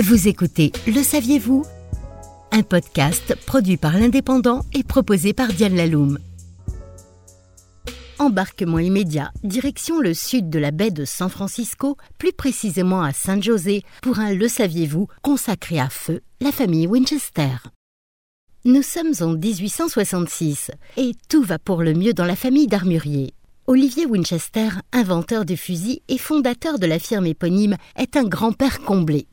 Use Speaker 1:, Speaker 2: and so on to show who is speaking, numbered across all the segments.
Speaker 1: Vous écoutez Le saviez-vous? Un podcast produit par l'Indépendant et proposé par Diane Laloum. Embarquement immédiat, direction le sud de la baie de San Francisco, plus précisément à San José, pour un Le saviez-vous consacré à feu, la famille Winchester. Nous sommes en 1866 et tout va pour le mieux dans la famille d'armuriers. Olivier Winchester, inventeur du fusil et fondateur de la firme éponyme, est un grand-père comblé.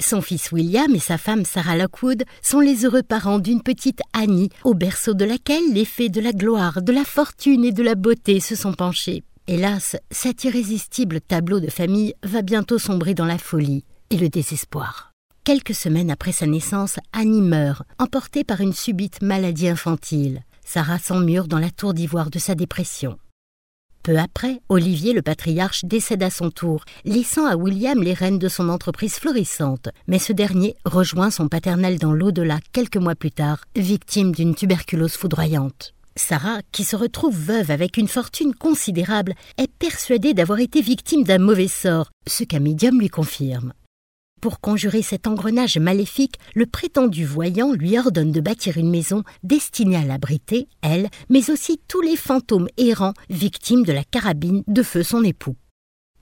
Speaker 1: Son fils William et sa femme Sarah Lockwood sont les heureux parents d'une petite Annie, au berceau de laquelle les fées de la gloire, de la fortune et de la beauté se sont penchées. Hélas, cet irrésistible tableau de famille va bientôt sombrer dans la folie et le désespoir. Quelques semaines après sa naissance, Annie meurt, emportée par une subite maladie infantile. Sarah s'emmure dans la tour d'ivoire de sa dépression. Peu après, Olivier le patriarche décède à son tour, laissant à William les rênes de son entreprise florissante, mais ce dernier rejoint son paternel dans l'au-delà quelques mois plus tard, victime d'une tuberculose foudroyante. Sarah, qui se retrouve veuve avec une fortune considérable, est persuadée d'avoir été victime d'un mauvais sort, ce qu'un médium lui confirme. Pour conjurer cet engrenage maléfique, le prétendu voyant lui ordonne de bâtir une maison destinée à l'abriter, elle, mais aussi tous les fantômes errants victimes de la carabine de feu son époux.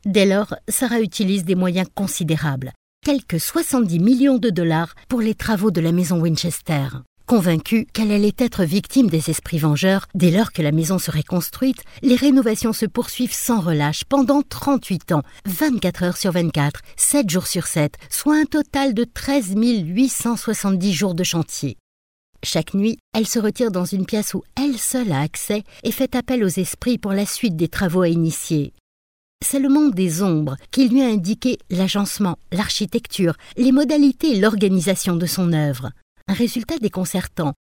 Speaker 1: Dès lors, Sarah utilise des moyens considérables, quelques 70 millions de dollars pour les travaux de la maison Winchester. Convaincue qu'elle allait être victime des esprits vengeurs, dès lors que la maison serait construite, les rénovations se poursuivent sans relâche pendant 38 ans, 24 heures sur 24, 7 jours sur 7, soit un total de 13 870 jours de chantier. Chaque nuit, elle se retire dans une pièce où elle seule a accès et fait appel aux esprits pour la suite des travaux à initier. C'est le monde des ombres qui lui a indiqué l'agencement, l'architecture, les modalités et l'organisation de son œuvre un résultat déconcertant.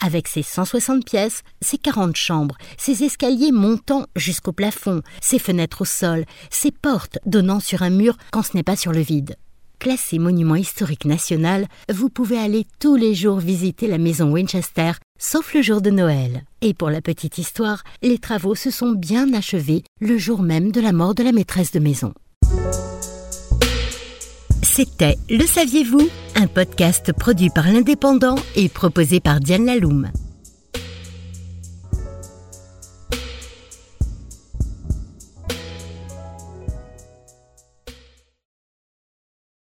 Speaker 1: Avec ses 160 pièces, ses 40 chambres, ses escaliers montant jusqu'au plafond, ses fenêtres au sol, ses portes donnant sur un mur quand ce n'est pas sur le vide. Classé monument historique national, vous pouvez aller tous les jours visiter la maison Winchester, sauf le jour de Noël. Et pour la petite histoire, les travaux se sont bien achevés le jour même de la mort de la maîtresse de maison. C'était Le saviez-vous? Un podcast produit par l'Indépendant et proposé par Diane Laloum.